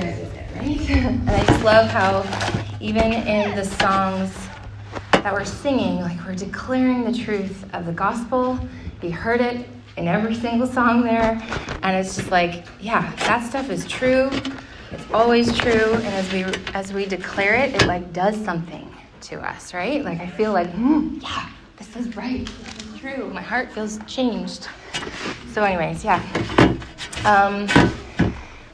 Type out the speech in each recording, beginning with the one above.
good right? and I just love how even in the songs that we're singing, like we're declaring the truth of the gospel. You heard it in every single song there. And it's just like, yeah, that stuff is true. It's always true. And as we as we declare it, it like does something to us, right? Like I feel like, mm, yeah, this is right. This is true. My heart feels changed. So, anyways, yeah. Um,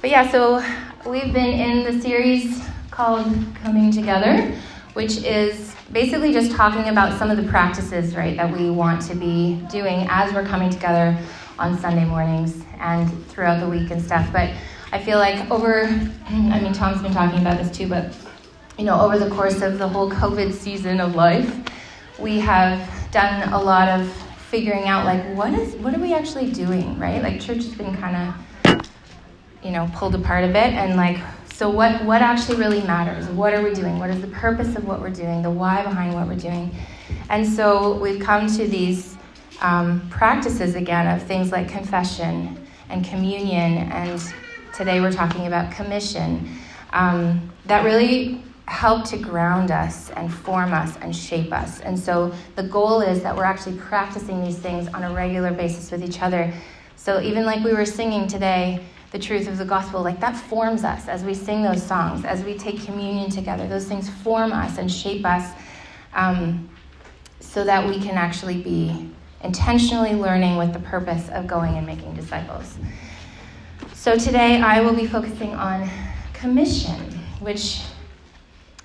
but yeah, so we've been in the series called Coming Together, which is basically just talking about some of the practices, right, that we want to be doing as we're coming together on Sunday mornings and throughout the week and stuff. But I feel like over, I mean, Tom's been talking about this too, but you know, over the course of the whole COVID season of life, we have done a lot of figuring out like what is what are we actually doing, right? Like church has been kind of you know pulled apart a bit, and like so what what actually really matters? What are we doing? What is the purpose of what we're doing? The why behind what we're doing? And so we've come to these um, practices again of things like confession and communion, and today we're talking about commission. Um, that really help to ground us and form us and shape us. And so the goal is that we're actually practicing these things on a regular basis with each other. So even like we were singing today, the truth of the gospel, like that forms us as we sing those songs, as we take communion together. Those things form us and shape us um, so that we can actually be intentionally learning with the purpose of going and making disciples. So today I will be focusing on commission, which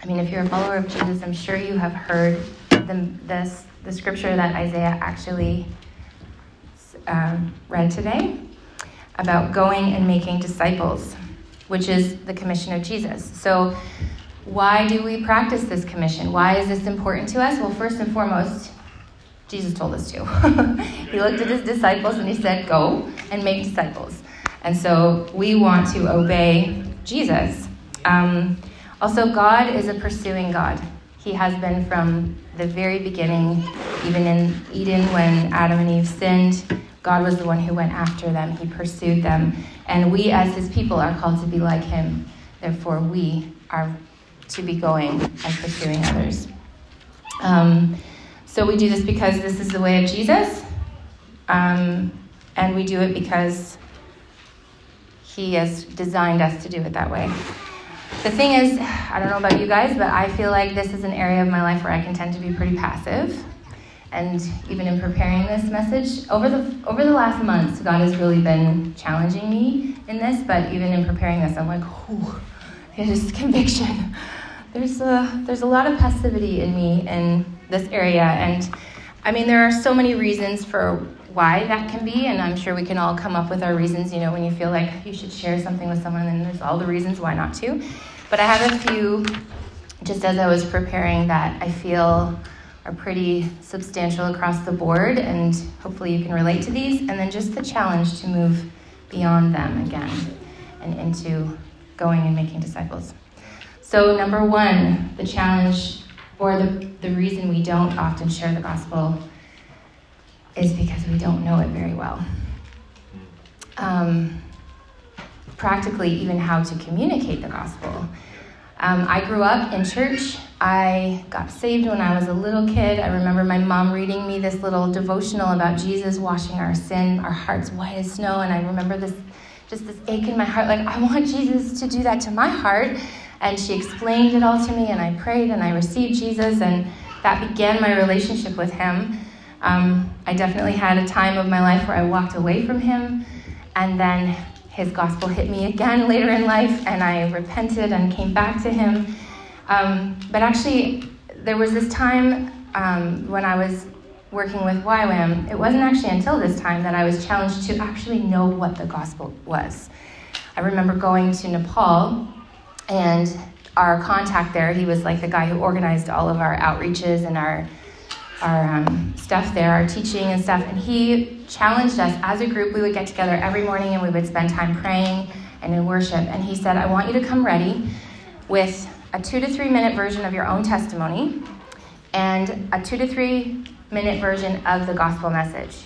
I mean, if you're a follower of Jesus, I'm sure you have heard the, this, the scripture that Isaiah actually um, read today about going and making disciples, which is the commission of Jesus. So, why do we practice this commission? Why is this important to us? Well, first and foremost, Jesus told us to. he looked at his disciples and he said, Go and make disciples. And so we want to obey Jesus. Um, also, God is a pursuing God. He has been from the very beginning, even in Eden when Adam and Eve sinned. God was the one who went after them, He pursued them. And we, as His people, are called to be like Him. Therefore, we are to be going and pursuing others. Um, so we do this because this is the way of Jesus, um, and we do it because He has designed us to do it that way. The thing is, I don't know about you guys, but I feel like this is an area of my life where I can tend to be pretty passive. And even in preparing this message, over the over the last months, God has really been challenging me in this. But even in preparing this, I'm like, oh, there's conviction. There's a there's a lot of passivity in me in this area, and I mean there are so many reasons for why that can be, and I'm sure we can all come up with our reasons. You know, when you feel like you should share something with someone, and there's all the reasons why not to. But I have a few, just as I was preparing, that I feel are pretty substantial across the board, and hopefully you can relate to these. And then just the challenge to move beyond them again and into going and making disciples. So, number one, the challenge or the, the reason we don't often share the gospel is because we don't know it very well. Um, practically, even how to communicate the gospel. Um, I grew up in church. I got saved when I was a little kid. I remember my mom reading me this little devotional about Jesus washing our sin, our hearts white as snow. And I remember this, just this ache in my heart, like, I want Jesus to do that to my heart. And she explained it all to me, and I prayed and I received Jesus, and that began my relationship with Him. Um, I definitely had a time of my life where I walked away from him, and then his gospel hit me again later in life, and I repented and came back to him. Um, but actually, there was this time um, when I was working with YWAM, it wasn't actually until this time that I was challenged to actually know what the gospel was. I remember going to Nepal, and our contact there, he was like the guy who organized all of our outreaches and our our um, stuff there, our teaching and stuff, and he challenged us as a group. We would get together every morning and we would spend time praying and in worship. And he said, I want you to come ready with a two to three minute version of your own testimony and a two to three minute version of the gospel message.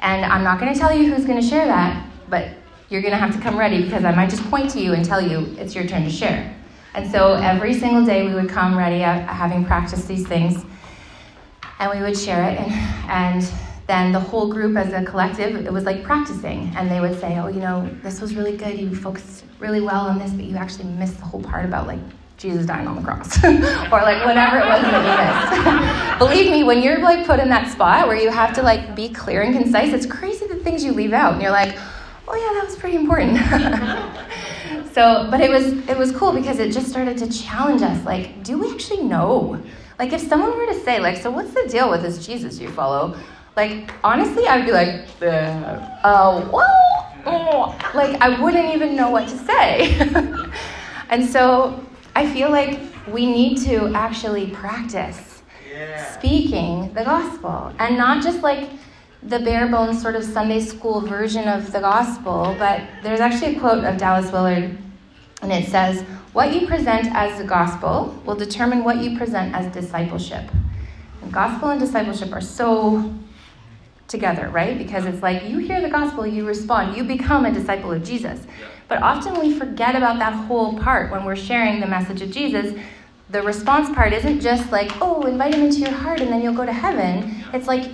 And I'm not going to tell you who's going to share that, but you're going to have to come ready because I might just point to you and tell you it's your turn to share. And so every single day we would come ready, having practiced these things, and we would share it. And, and then the whole group as a collective, it was like practicing. And they would say, oh, you know, this was really good. You focused really well on this, but you actually missed the whole part about like Jesus dying on the cross, or like whatever it was that you missed. Believe me, when you're like put in that spot where you have to like be clear and concise, it's crazy the things you leave out, and you're like, oh yeah, that was pretty important. so, but it was it was cool because it just started to challenge us. Like, do we actually know? Like, if someone were to say, like, so what's the deal with this Jesus you follow? Like, honestly, I'd be like, uh, uh well, oh. like, I wouldn't even know what to say. and so I feel like we need to actually practice yeah. speaking the gospel and not just like the bare bones sort of Sunday school version of the gospel, but there's actually a quote of Dallas Willard, and it says, What you present as the gospel will determine what you present as discipleship. And gospel and discipleship are so together, right? Because it's like you hear the gospel, you respond, you become a disciple of Jesus. But often we forget about that whole part when we're sharing the message of Jesus. The response part isn't just like, oh, invite him into your heart and then you'll go to heaven. It's like,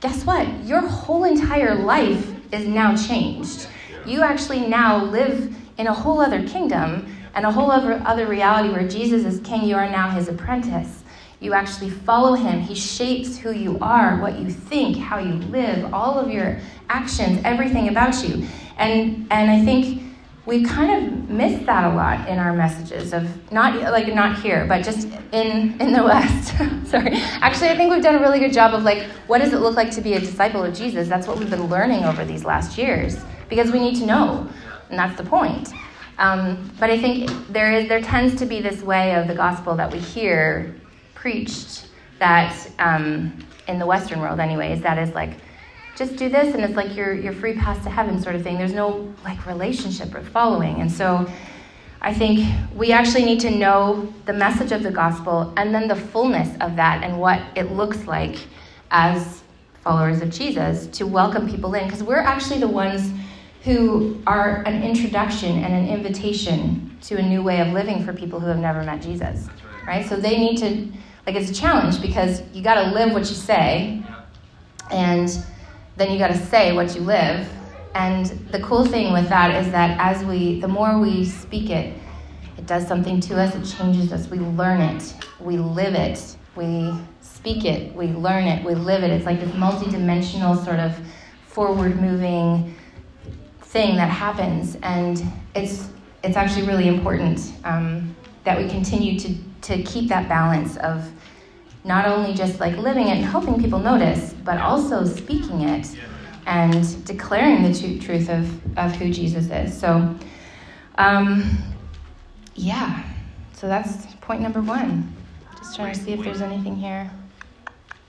guess what? Your whole entire life is now changed. You actually now live in a whole other kingdom and a whole other, reality where Jesus is king. You are now his apprentice. You actually follow him. He shapes who you are, what you think, how you live, all of your actions, everything about you. And, and I think we kind of miss that a lot in our messages of not like not here but just in in the west sorry actually i think we've done a really good job of like what does it look like to be a disciple of jesus that's what we've been learning over these last years because we need to know and that's the point um, but i think there is there tends to be this way of the gospel that we hear preached that um, in the western world anyways that is like just do this and it's like your your free pass to heaven sort of thing. There's no like relationship or following. And so i think we actually need to know the message of the gospel and then the fullness of that and what it looks like as followers of jesus to welcome people in. Because we're actually the ones who are an introduction and an invitation to a new way of living for people who have never met jesus right. so they need to like it's a challenge because you got to live what you say and then you got to say what you live. And the cool thing with that is that as we, the more we speak it, it does something to us, it changes us. We learn it, we live it, we speak it, we learn it, we live it. It's like this multidimensional sort of forward moving thing that happens. And it's, it's actually really important um, that we continue to, to keep that balance of not only just like living it and hoping people notice, but also speaking it and declaring the truth of, of who Jesus is. So, um, yeah, so that's point number one. Just trying to see if there's anything here.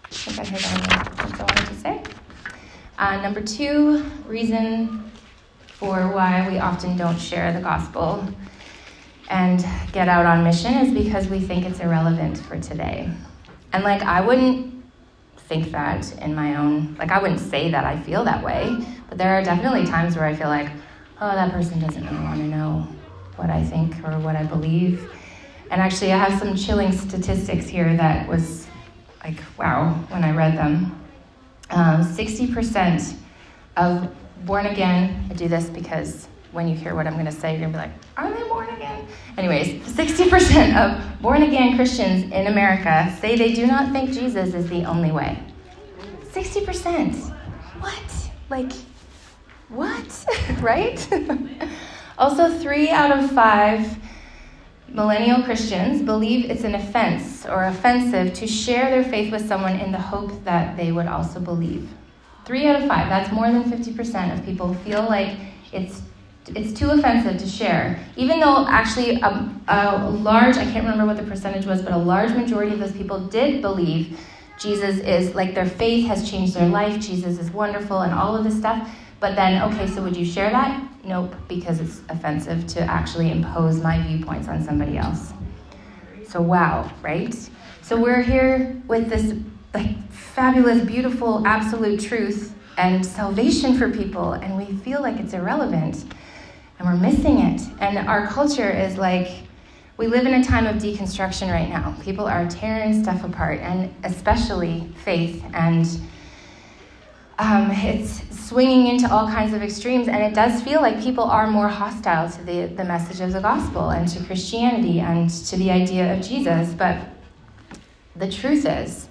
I think I heard the I wanted to say. Uh, number two, reason for why we often don't share the gospel and get out on mission is because we think it's irrelevant for today. And like, I wouldn't think that in my own, like, I wouldn't say that I feel that way, but there are definitely times where I feel like, oh, that person doesn't really want to know what I think or what I believe. And actually, I have some chilling statistics here that was like, wow, when I read them. Um, 60% of born again, I do this because when you hear what I'm going to say, you're going to be like, are they born again? Anyways, 60% of born again Christians in America say they do not think Jesus is the only way. 60%. What? Like, what? right? also, three out of five millennial Christians believe it's an offense or offensive to share their faith with someone in the hope that they would also believe. Three out of five, that's more than 50% of people feel like it's it's too offensive to share. Even though actually a, a, large, I can't remember what the percentage was, but a large majority of those people did believe Jesus is, like their faith has changed their life, Jesus is wonderful, and all of this stuff. But then, okay, so would you share that? Nope, because it's offensive to actually impose my viewpoints on somebody else. So, wow, right? So, we're here with this like fabulous, beautiful, absolute truth and salvation for people, and we feel like it's irrelevant. and we're missing it. And our culture is like, we live in a time of deconstruction right now. People are tearing stuff apart, and especially faith. And um, it's swinging into all kinds of extremes, and it does feel like people are more hostile to the, the message of the gospel and to Christianity and to the idea of Jesus. But the truth is,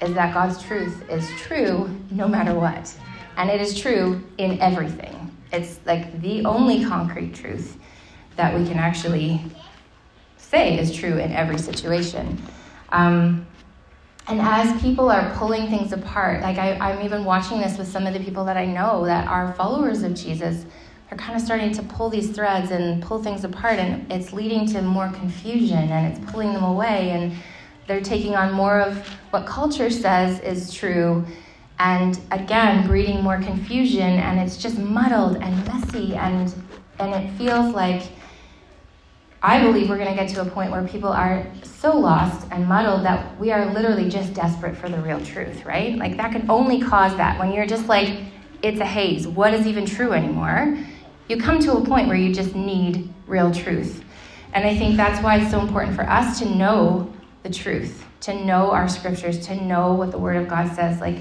is that God's truth is true no matter what. And it is true in everything. It's like the only concrete truth that we can actually say is true in every situation. Um, and as people are pulling things apart, like I, am even watching this with some of the people that I know that are followers of Jesus, they're kind of starting to pull these threads and pull things apart, and it's leading to more confusion and it's pulling them away, and they're taking on more of what culture says is true and again breeding more confusion and it's just muddled and messy and and it feels like I believe we're going to get to a point where people are so lost and muddled that we are literally just desperate for the real truth, right? Like that can only cause that when you're just like it's a haze. What is even true anymore? You come to a point where you just need real truth. And I think that's why it's so important for us to know the truth, to know our scriptures, to know what the word of God says. Like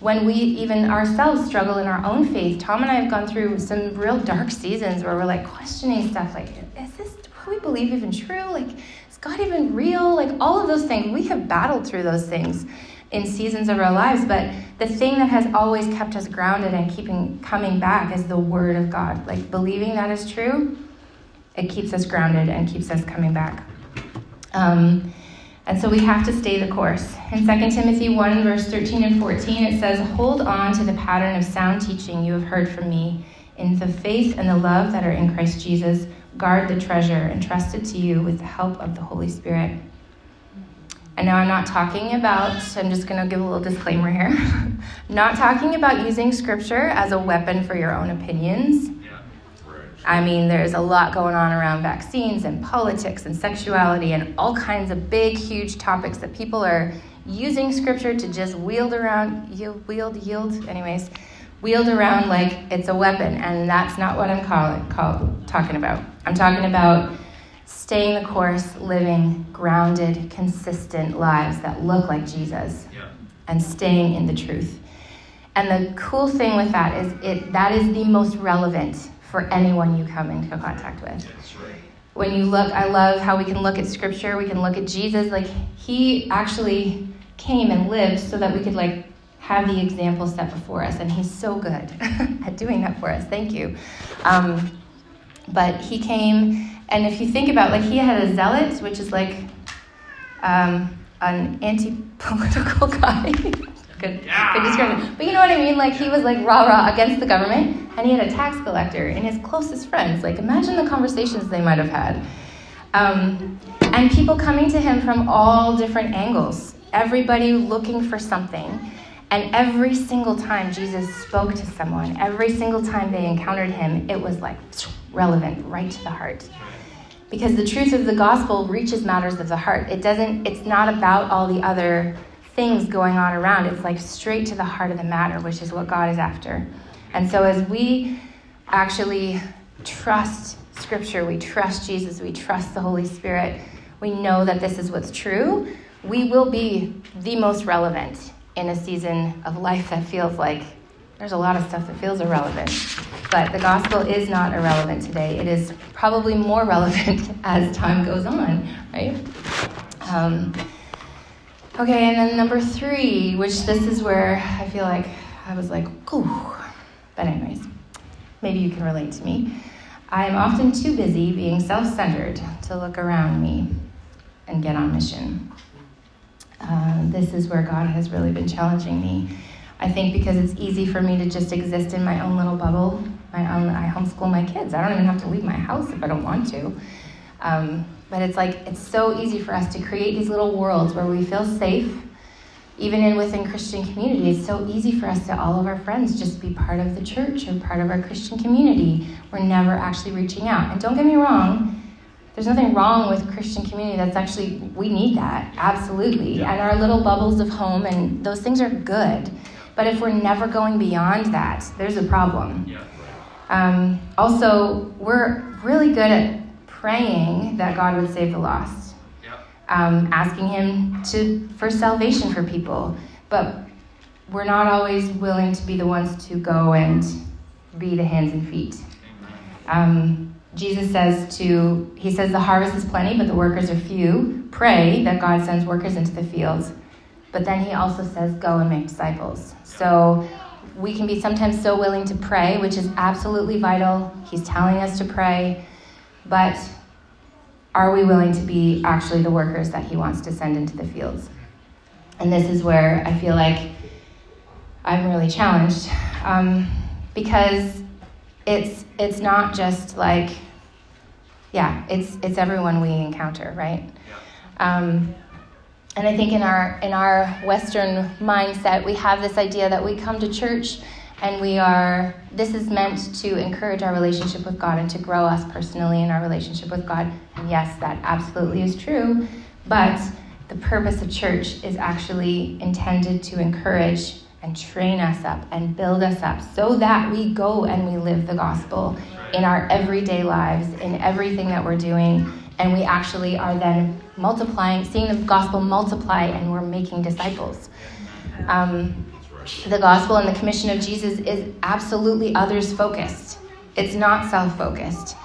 when we even ourselves struggle in our own faith. Tom and I have gone through some real dark seasons where we're like questioning stuff like, is this what we believe even true? Like, is God even real? Like, all of those things. We have battled through those things in seasons of our lives, but the thing that has always kept us grounded and keeping coming back is the Word of God. Like, believing that is true, it keeps us grounded and keeps us coming back. Um, and so we have to stay the course. In 2 Timothy 1, verse 13 and 14, it says, Hold on to the pattern of sound teaching you have heard from me in the faith and the love that are in Christ Jesus. Guard the treasure entrusted to you with the help of the Holy Spirit. And now I'm not talking about, I'm just going to give a little disclaimer here. not talking about using scripture as a weapon for your own opinions I mean, there's a lot going on around vaccines and politics and sexuality and all kinds of big, huge topics that people are using scripture to just wield around, yield, wield, yield, anyways, wield around like it's a weapon. And that's not what I'm calling, call, talking about. I'm talking about staying the course, living grounded, consistent lives that look like Jesus, yeah. and staying in the truth. And the cool thing with that is it that is the most relevant for anyone you come into contact with. Right. When you look, I love how we can look at scripture, we can look at Jesus. Like, he actually came and lived so that we could, like, have the example set before us. And he's so good at doing that for us. Thank you. Um, but he came, and if you think about, like, he had a zealot, which is like um, an anti political guy. Good, yeah. good description. But you know what I mean? Like he was like rah rah against the government, and he had a tax collector and his closest friends. Like imagine the conversations they might have had. Um, and people coming to him from all different angles. Everybody looking for something. And every single time Jesus spoke to someone, every single time they encountered him, it was like relevant, right to the heart. Because the truth of the gospel reaches matters of the heart. It doesn't, it's not about all the other things going on around. It's like straight to the heart of the matter, which is what God is after. And so as we actually trust Scripture, we trust Jesus, we trust the Holy Spirit, we know that this is what's true, we will be the most relevant in a season of life that feels like there's a lot of stuff that feels irrelevant. But the gospel is not irrelevant today. It is probably more relevant as time goes on, right? Um, Okay, and then number three, which this is where I feel like I was like, ooh. But, anyways, maybe you can relate to me. I am often too busy being self centered to look around me and get on mission. Uh, this is where God has really been challenging me. I think because it's easy for me to just exist in my own little bubble. My own, I homeschool my kids. I don't even have to leave my house if I don't want to. Um, but it's like it's so easy for us to create these little worlds where we feel safe. Even in within Christian community, it's so easy for us to all of our friends just be part of the church or part of our Christian community. We're never actually reaching out. And don't get me wrong, there's nothing wrong with Christian community. That's actually we need that absolutely, and our little bubbles of home, and those things are good. But if we're never going beyond that, there's a problem. Um, also, we're really good at praying that God would save the lost, um, asking Him to for salvation for people, but we're not always willing to be the ones to go and be the hands and feet. Um, Jesus says to, he says, the harvest is plenty, but the workers are few. Pray that God sends workers into the fields. But then he also says, go and make disciples. So we can be sometimes so willing to pray, which is absolutely vital. He's telling us to pray. But are we willing to be actually the workers that he wants to send into the fields? And this is where I feel like I'm really challenged um, because it's it's not just like yeah, it's it's everyone we encounter, right? Um, and I think in our in our Western mindset, we have this idea that we come to church and we are this is meant to encourage our relationship with God and to grow us personally in our relationship with God. And yes, that absolutely is true, but the purpose of church is actually intended to encourage and train us up and build us up so that we go and we live the gospel in our everyday lives, in everything that we're doing, and we actually are then multiplying, seeing the gospel multiply, and we're making disciples. Um, the gospel and the commission of Jesus is absolutely others focused, it's not self focused.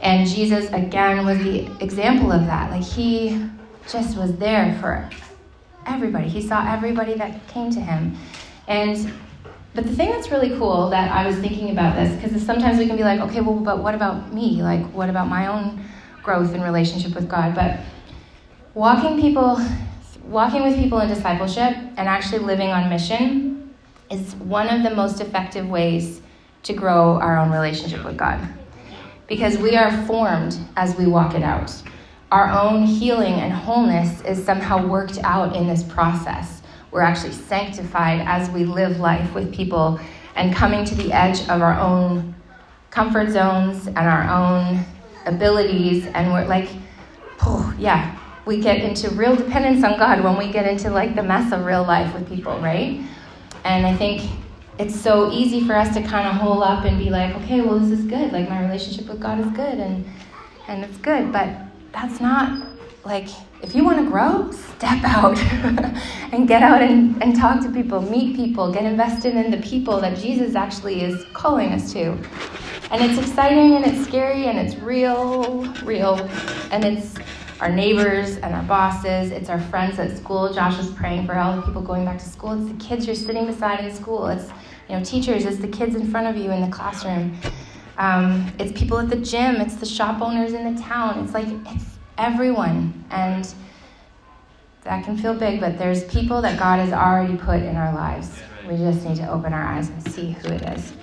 And Jesus, again, was the example of that. Like, he just was there for everybody, he saw everybody that came to him. And but the thing that's really cool that I was thinking about this, because sometimes we can be like, okay, well, but what about me? Like, what about my own growth and relationship with God? But walking people, walking with people in discipleship and actually living on mission is one of the most effective ways to grow our own relationship with God. Because we are formed as we walk it out. Our own healing and wholeness is somehow worked out in this process we're actually sanctified as we live life with people and coming to the edge of our own comfort zones and our own abilities. And we're like, oh, yeah, we get into real dependence on God when we get into like the mess of real life with people, right? And I think it's so easy for us to kind of hole up and be like, okay, well, this is good. Like my relationship with God is good and and it's good. But that's not like if you want to grow, step out and get out and, and talk to people, meet people, get invested in the people that Jesus actually is calling us to. And it's exciting and it's scary and it's real, real. And it's our neighbors and our bosses, it's our friends at school. Josh was praying for all the people going back to school. It's the kids you're sitting beside in school. It's you know teachers. It's the kids in front of you in the classroom. Um, it's people at the gym. It's the shop owners in the town. It's like it's everyone. And that can feel big, but there's people that God has already put in our lives. We just need to open our eyes and see who it is.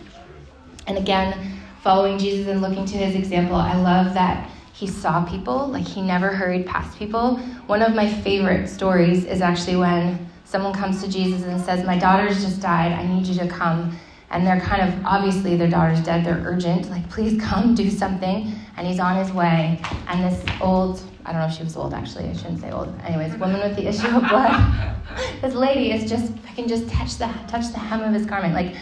And again, following Jesus and looking to his example, I love that he saw people, like he never hurried past people. One of my favorite stories is actually when someone comes to Jesus and says, My daughter's just died, I need you to come. And they're kind of, obviously, their daughter's dead, they're urgent, like, please come do something and he's on his way. And this old, I don't know if she was old actually, I shouldn't say old. Anyways, woman with the issue of blood. this lady is just, I can just touch the, touch the hem of his garment. Like,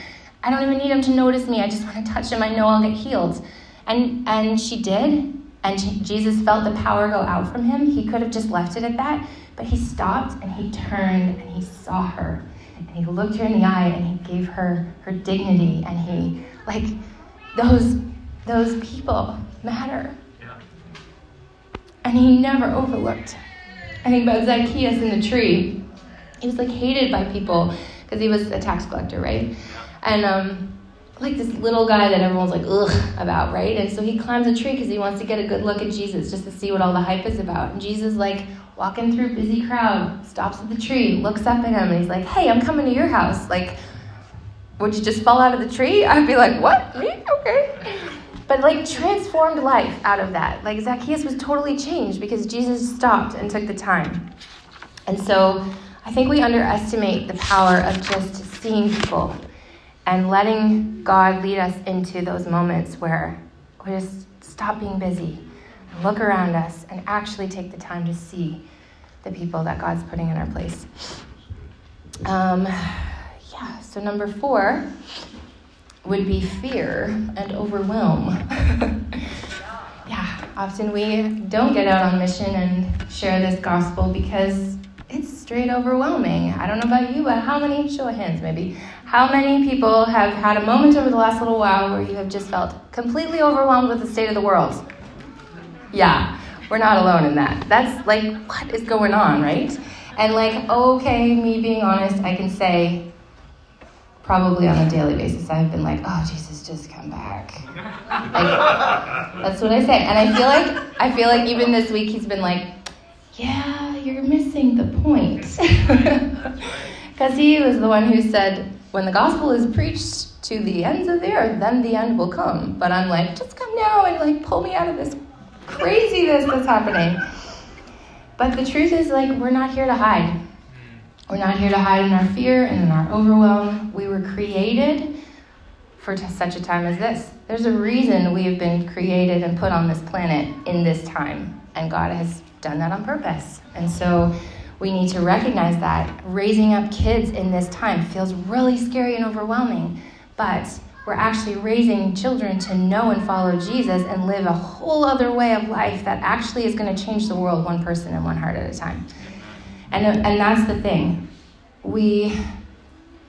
I don't even need him to notice me. I just want to touch him. I know I'll get healed. And, and she did. And Jesus felt the power go out from him. He could have just left it at that. But he stopped and he turned and he saw her. And he looked her in the eye and he gave her her dignity. And he, like, those, those people matter. And he never overlooked. I think about Zacchaeus in the tree. He was like hated by people because he was a tax collector, right? And um, like this little guy that everyone's like ugh about, right? And so he climbs a tree because he wants to get a good look at Jesus, just to see what all the hype is about. And Jesus, like walking through a busy crowd, stops at the tree, looks up at him, and he's like, "Hey, I'm coming to your house. Like, would you just fall out of the tree?" I'd be like, "What? Me? Okay." but like transformed life out of that. Like Zacchaeus was totally changed because Jesus stopped and took the time. And so I think we underestimate the power of just seeing people and letting God lead us into those moments where we just stop being busy and look around us and actually take the time to see the people that God's putting in our place. Um, yeah, so number four, would be fear and overwhelm. yeah, often we don't get out on mission and share this gospel because it's straight overwhelming. I don't know about you, but how many, show of hands maybe, how many people have had a moment over the last little while where you have just felt completely overwhelmed with the state of the world? Yeah, we're not alone in that. That's like, what is going on, right? And like, okay, me being honest, I can say, probably on a daily basis, I've been like, oh, Jesus, just come back. Like, that's what I say. And I feel like, I feel like even this week he's been like, yeah, you're missing the point. Because he was the one who said, when the gospel is preached to the ends of the earth, then the end will come. But I'm like, just come now and like pull me out of this craziness that's happening. But the truth is, like, we're not here to hide. We're not here to hide in our fear and in our overwhelm. We were created for such a time as this. There's a reason we have been created and put on this planet in this time, and God has done that on purpose. And so we need to recognize that raising up kids in this time feels really scary and overwhelming, but we're actually raising children to know and follow Jesus and live a whole other way of life that actually is going to change the world one person and one heart at a time. And, and that's the thing. We,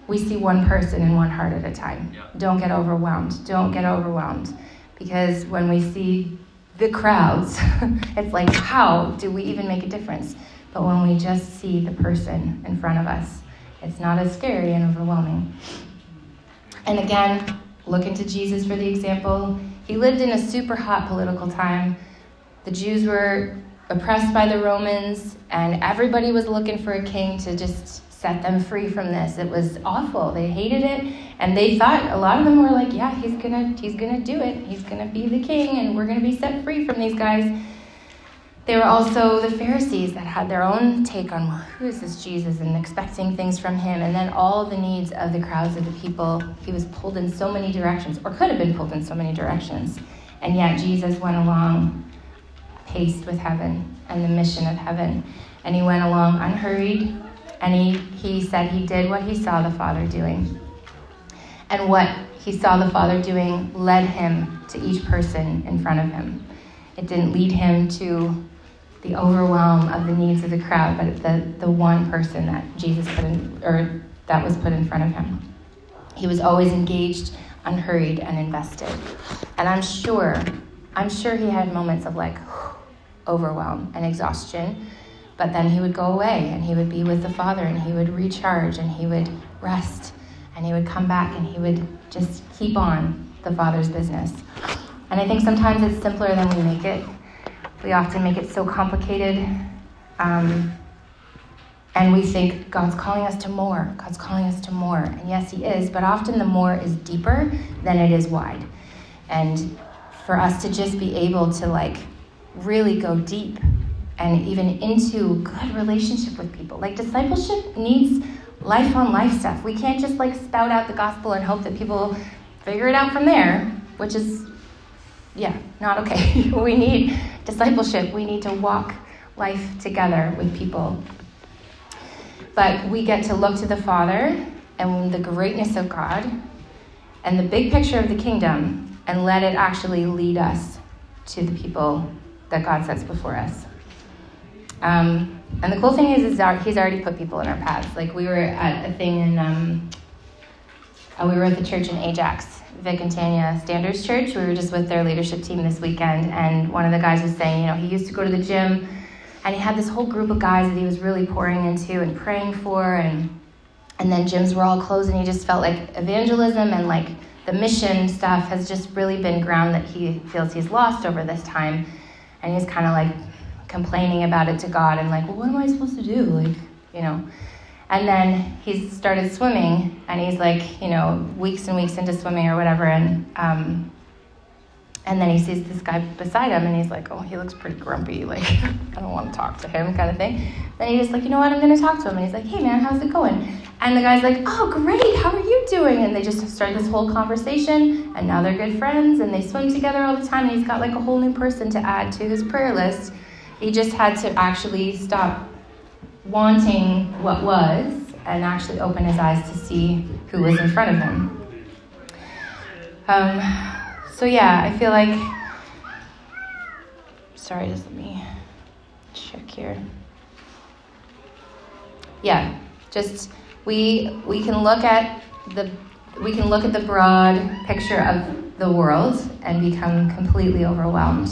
we see one person and one heart at a time. Yeah. Don't get overwhelmed. Don't get overwhelmed. Because when we see the crowds, it's like, how do we even make a difference? But when we just see the person in front of us, it's not as scary and overwhelming. And again, look into Jesus for the example. He lived in a super hot political time. The Jews were oppressed by the Romans, and everybody was looking for a king to just set them free from this. It was awful. They hated it, and they thought a lot of them were like, "Yeah, he's gonna, he's gonna do it. He's gonna be the king, and we're gonna be set free from these guys." There were also the Pharisees that had their own take on well, who is this Jesus and expecting things from him, and then all the needs of the crowds of the people. He was pulled in so many directions, or could have been pulled in so many directions, and yet Jesus went along paced with heaven and the mission of heaven. And he went along unhurried, and he, he said he did what he saw the Father doing. And what he saw the Father doing led him to each person in front of him. It didn't lead him to the overwhelm of the needs of the crowd, but the, the one person that Jesus put in, or that was put in front of him. He was always engaged, unhurried, and invested. And I'm sure, I'm sure he had moments of like, overwhelm and exhaustion. But then he would go away and he would be with the Father and he would recharge and he would rest and he would come back and he would just keep on the Father's business. And I think sometimes it's simpler than we make it. We often make it so complicated. Um, and we think God's calling us to more. God's calling us to more. And yes, He is, but often the more is deeper than it is wide. And for us to just be able to, like, really go deep and even into good relationship with people. Like discipleship needs life on life stuff. We can't just like spout out the gospel and hope that people figure it out from there, which is yeah, not okay. we need discipleship. We need to walk life together with people. But we get to look to the Father and the greatness of God and the big picture of the kingdom and let it actually lead us to the people that God sets before us. Um, and the cool thing is, is He's already put people in our paths. Like we were at a thing in, um, uh, we were at the church in Ajax, Vic and Tanya Standers Church. We were just with their leadership team this weekend, and one of the guys was saying, you know, he used to go to the gym, and he had this whole group of guys that he was really pouring into and praying for, and and then gyms were all closed, and he just felt like evangelism and like the mission stuff has just really been ground that he feels he's lost over this time and he's kind of like complaining about it to God and like, well, what am I supposed to do? Like, you know. And then he started swimming, and he's like, you know, weeks and weeks into swimming or whatever, and um, and then he sees this guy beside him, and he's like, oh, he looks pretty grumpy. Like, I don't want to talk to him, kind of thing. Then he's just like, you know what? I'm gonna talk to him, and he's like, hey man, how's it going? And the guy's like, oh, great. How are you doing? And they just start this whole conversation, and now they're good friends, and they swim together all the time. And he's got like a whole new person to add to his prayer list. He just had to actually stop wanting what was and actually open his eyes to see who was in front of him. Um, so yeah, I feel like. Sorry, just let me check here. Yeah, just we we can look at the we can look at the broad picture of the world and become completely overwhelmed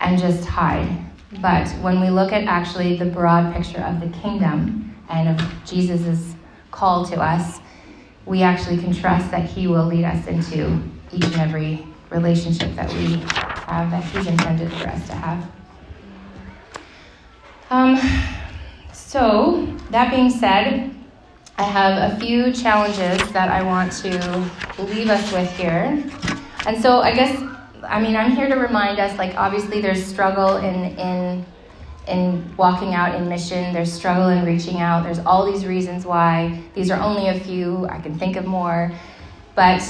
and just hide. But when we look at actually the broad picture of the kingdom and of Jesus' call to us, we actually can trust that He will lead us into each and every relationship that we have, that He's intended for us to have. Um, so, that being said, I have a few challenges that I want to leave us with here. And so, I guess, I mean, I'm here to remind us like, obviously, there's struggle in, in in walking out in mission. There's struggle in reaching out. There's all these reasons why. These are only a few. I can think of more. But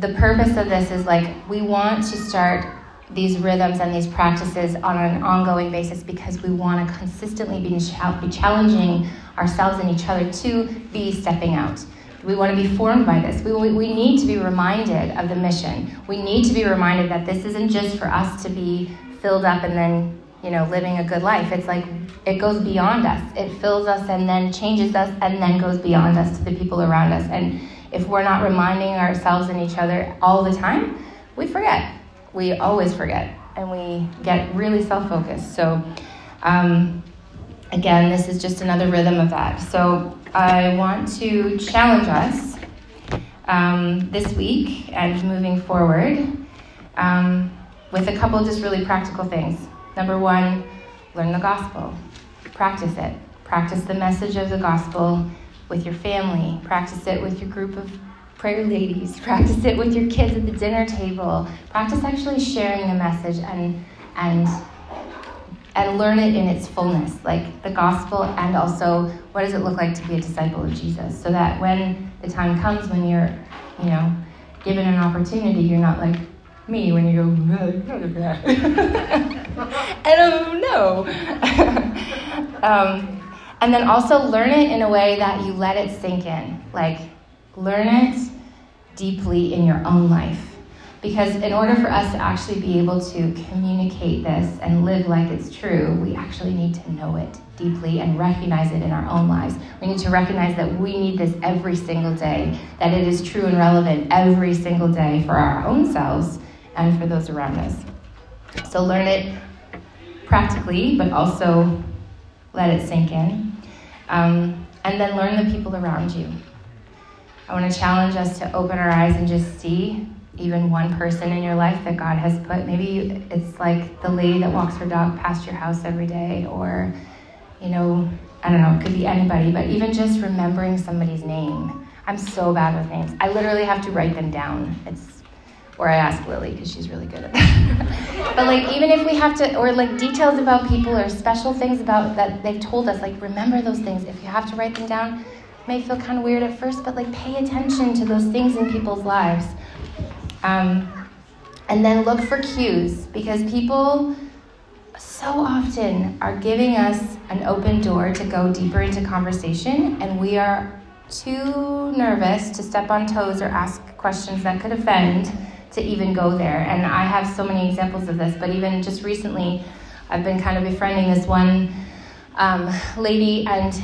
the purpose of this is like we want to start these rhythms and these practices on an ongoing basis because we want to consistently be, be challenging ourselves and each other to be stepping out. We want to be formed by this. We, we need to be reminded of the mission. We need to be reminded that this isn't just for us to be filled up and then you know, living a good life. It's like it goes beyond us. It fills us and then changes us and then goes beyond us to the people around us. And if we're not reminding ourselves and each other all the time, we forget. We always forget and we get really self focused. So, um, again, this is just another rhythm of that. So, I want to challenge us um, this week and moving forward um, with a couple just really practical things. Number one, learn the gospel, practice it. Practice the message of the gospel with your family, practice it with your group of prayer ladies, practice it with your kids at the dinner table. Practice actually sharing the message and, and, and learn it in its fullness, like the gospel, and also what does it look like to be a disciple of Jesus, so that when the time comes when you're, you know, given an opportunity, you're not like, me when you go, I don't know. um, and then also learn it in a way that you let it sink in. Like, learn it deeply in your own life. Because in order for us to actually be able to communicate this and live like it's true, we actually need to know it deeply and recognize it in our own lives. We need to recognize that we need this every single day, that it is true and relevant every single day for our own selves and for those around us. So learn it practically, but also let it sink in. Um, and then learn the people around you. I want to challenge us to open our eyes and just see even one person in your life that God has put. Maybe it's like the lady that walks her dog past your house every day, or, you know, I don't know, it could be anybody, but even just remembering somebody's name. I'm so bad with names. I literally have to write them down. It's or I ask Lily because she's really good at that. but like even if we have to, or like details about people or special things about that they've told us, like remember those things. If you have to write them down, may feel kind of weird at first, but like pay attention to those things in people's lives. Um, and then look for cues because people so often are giving us an open door to go deeper into conversation, and we are too nervous to step on toes or ask questions that could offend to even go there. And I have so many examples of this, but even just recently, I've been kind of befriending this one um, lady, and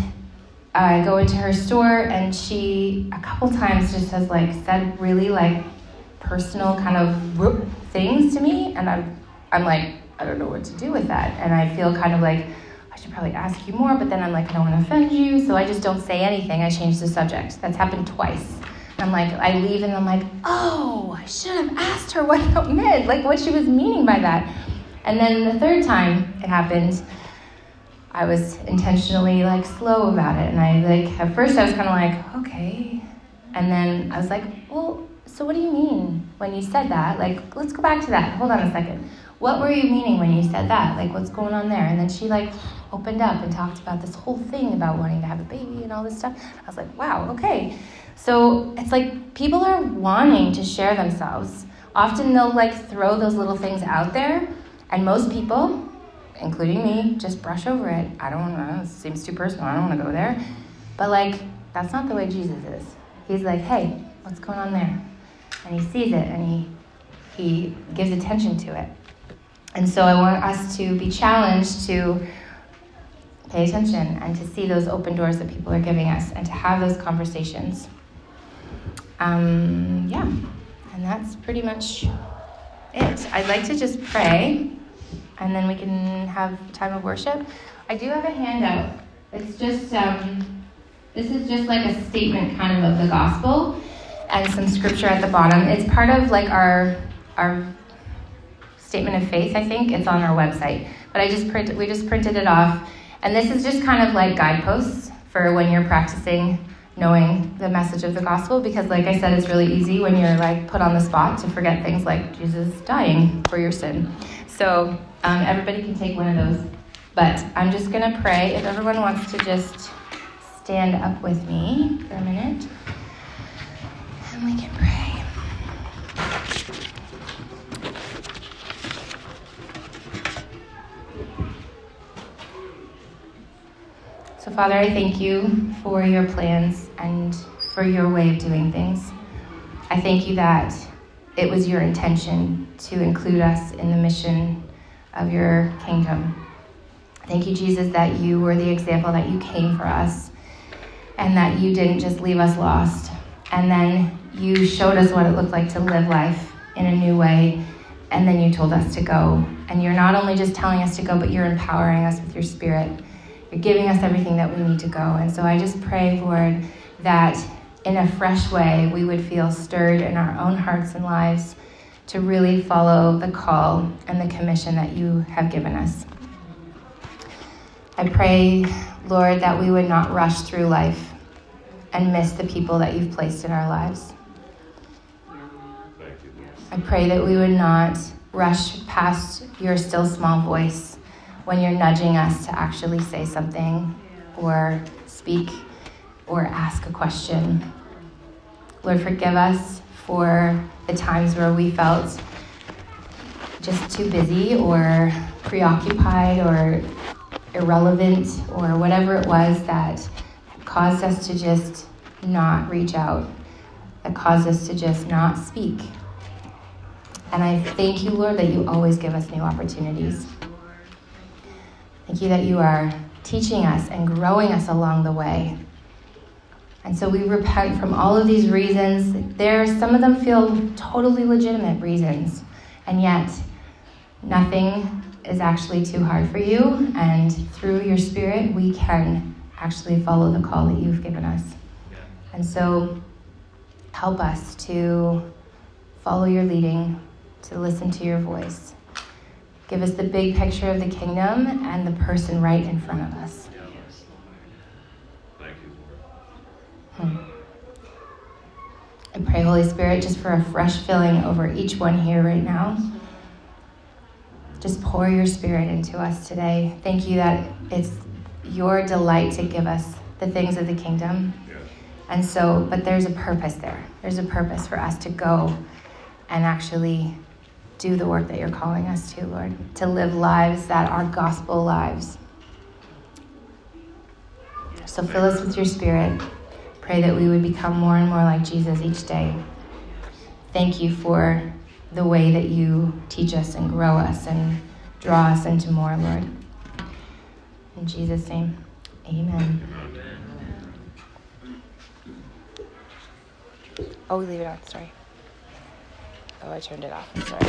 I go into her store, and she a couple times just has like said really like personal kind of things to me, and I'm I'm like I don't know what to do with that, and I feel kind of like I should probably ask you more, but then I'm like I don't want to offend you, so I just don't say anything. I change the subject. That's happened twice. I'm like, I leave and I'm like, oh, I should have asked her what that meant, like what she was meaning by that. And then the third time it happened, I was intentionally like slow about it. And I like, at first I was kind of like, okay. And then I was like, well, so what do you mean when you said that? Like, let's go back to that. Hold on a second. What were you meaning when you said that? Like, what's going on there? And then she like opened up and talked about this whole thing about wanting to have a baby and all this stuff. I was like, wow, okay. So it's like people are wanting to share themselves. Often they'll like throw those little things out there, and most people, including me, just brush over it. I don't know, it seems too personal. I don't want to go there. But like, that's not the way Jesus is. He's like, hey, what's going on there? And he sees it and he he gives attention to it. And so I want us to be challenged to pay attention and to see those open doors that people are giving us and to have those conversations. Um, yeah, and that's pretty much it. I'd like to just pray and then we can have time of worship. I do have a handout. It's just, um, this is just like a statement kind of of the gospel and some scripture at the bottom. It's part of like our, our statement of faith, I think. It's on our website. But I just printed, we just printed it off. And this is just kind of like guideposts for when you're practicing knowing the message of the gospel because like i said it's really easy when you're like put on the spot to forget things like jesus dying for your sin so um, everybody can take one of those but i'm just going to pray if everyone wants to just stand up with me for a minute we can pray So, Father, I thank you for your plans and for your way of doing things. I thank you that it was your intention to include us in the mission of your kingdom. Thank you, Jesus, that you were the example, that you came for us, and that you didn't just leave us lost. And then you showed us what it looked like to live life in a new way, and then you told us to go. And you're not only just telling us to go, but you're empowering us with your spirit. You're giving us everything that we need to go. And so I just pray, Lord, that in a fresh way we would feel stirred in our own hearts and lives to really follow the call and the commission that you have given us. I pray, Lord, that we would not rush through life and miss the people that you've placed in our lives. I pray that we would not rush past your still small voice when you're nudging us to actually say something or speak or ask a question. Lord, forgive us for the times where we felt just too busy or preoccupied or irrelevant or whatever it was that caused us to just not reach out, that caused us to just not speak. And I thank you, Lord, that you always give us new opportunities. Thank you that you are teaching us and growing us along the way. And so we repent from all of these reasons. There, some of them feel totally legitimate reasons, and yet nothing is actually too hard for you. And through your Spirit, we can actually follow the call that you've given us. And so, help us to follow your leading, to listen to your voice. Give us the big picture of the kingdom and the person right in front of us. Hmm. I pray, Holy Spirit, just for a fresh filling over each one here right now. Just pour your spirit into us today. Thank you that it's your delight to give us the things of the kingdom. And so, but there's a purpose there. There's a purpose for us to go and actually do the work that you're calling us to, Lord, to live lives that are gospel lives. So fill us with your spirit. Pray that we would become more and more like Jesus each day. Thank you for the way that you teach us and grow us and draw us into more, Lord. In Jesus' name, amen. Oh, we leave it on, sorry. Oh, I turned it off. I'm sorry.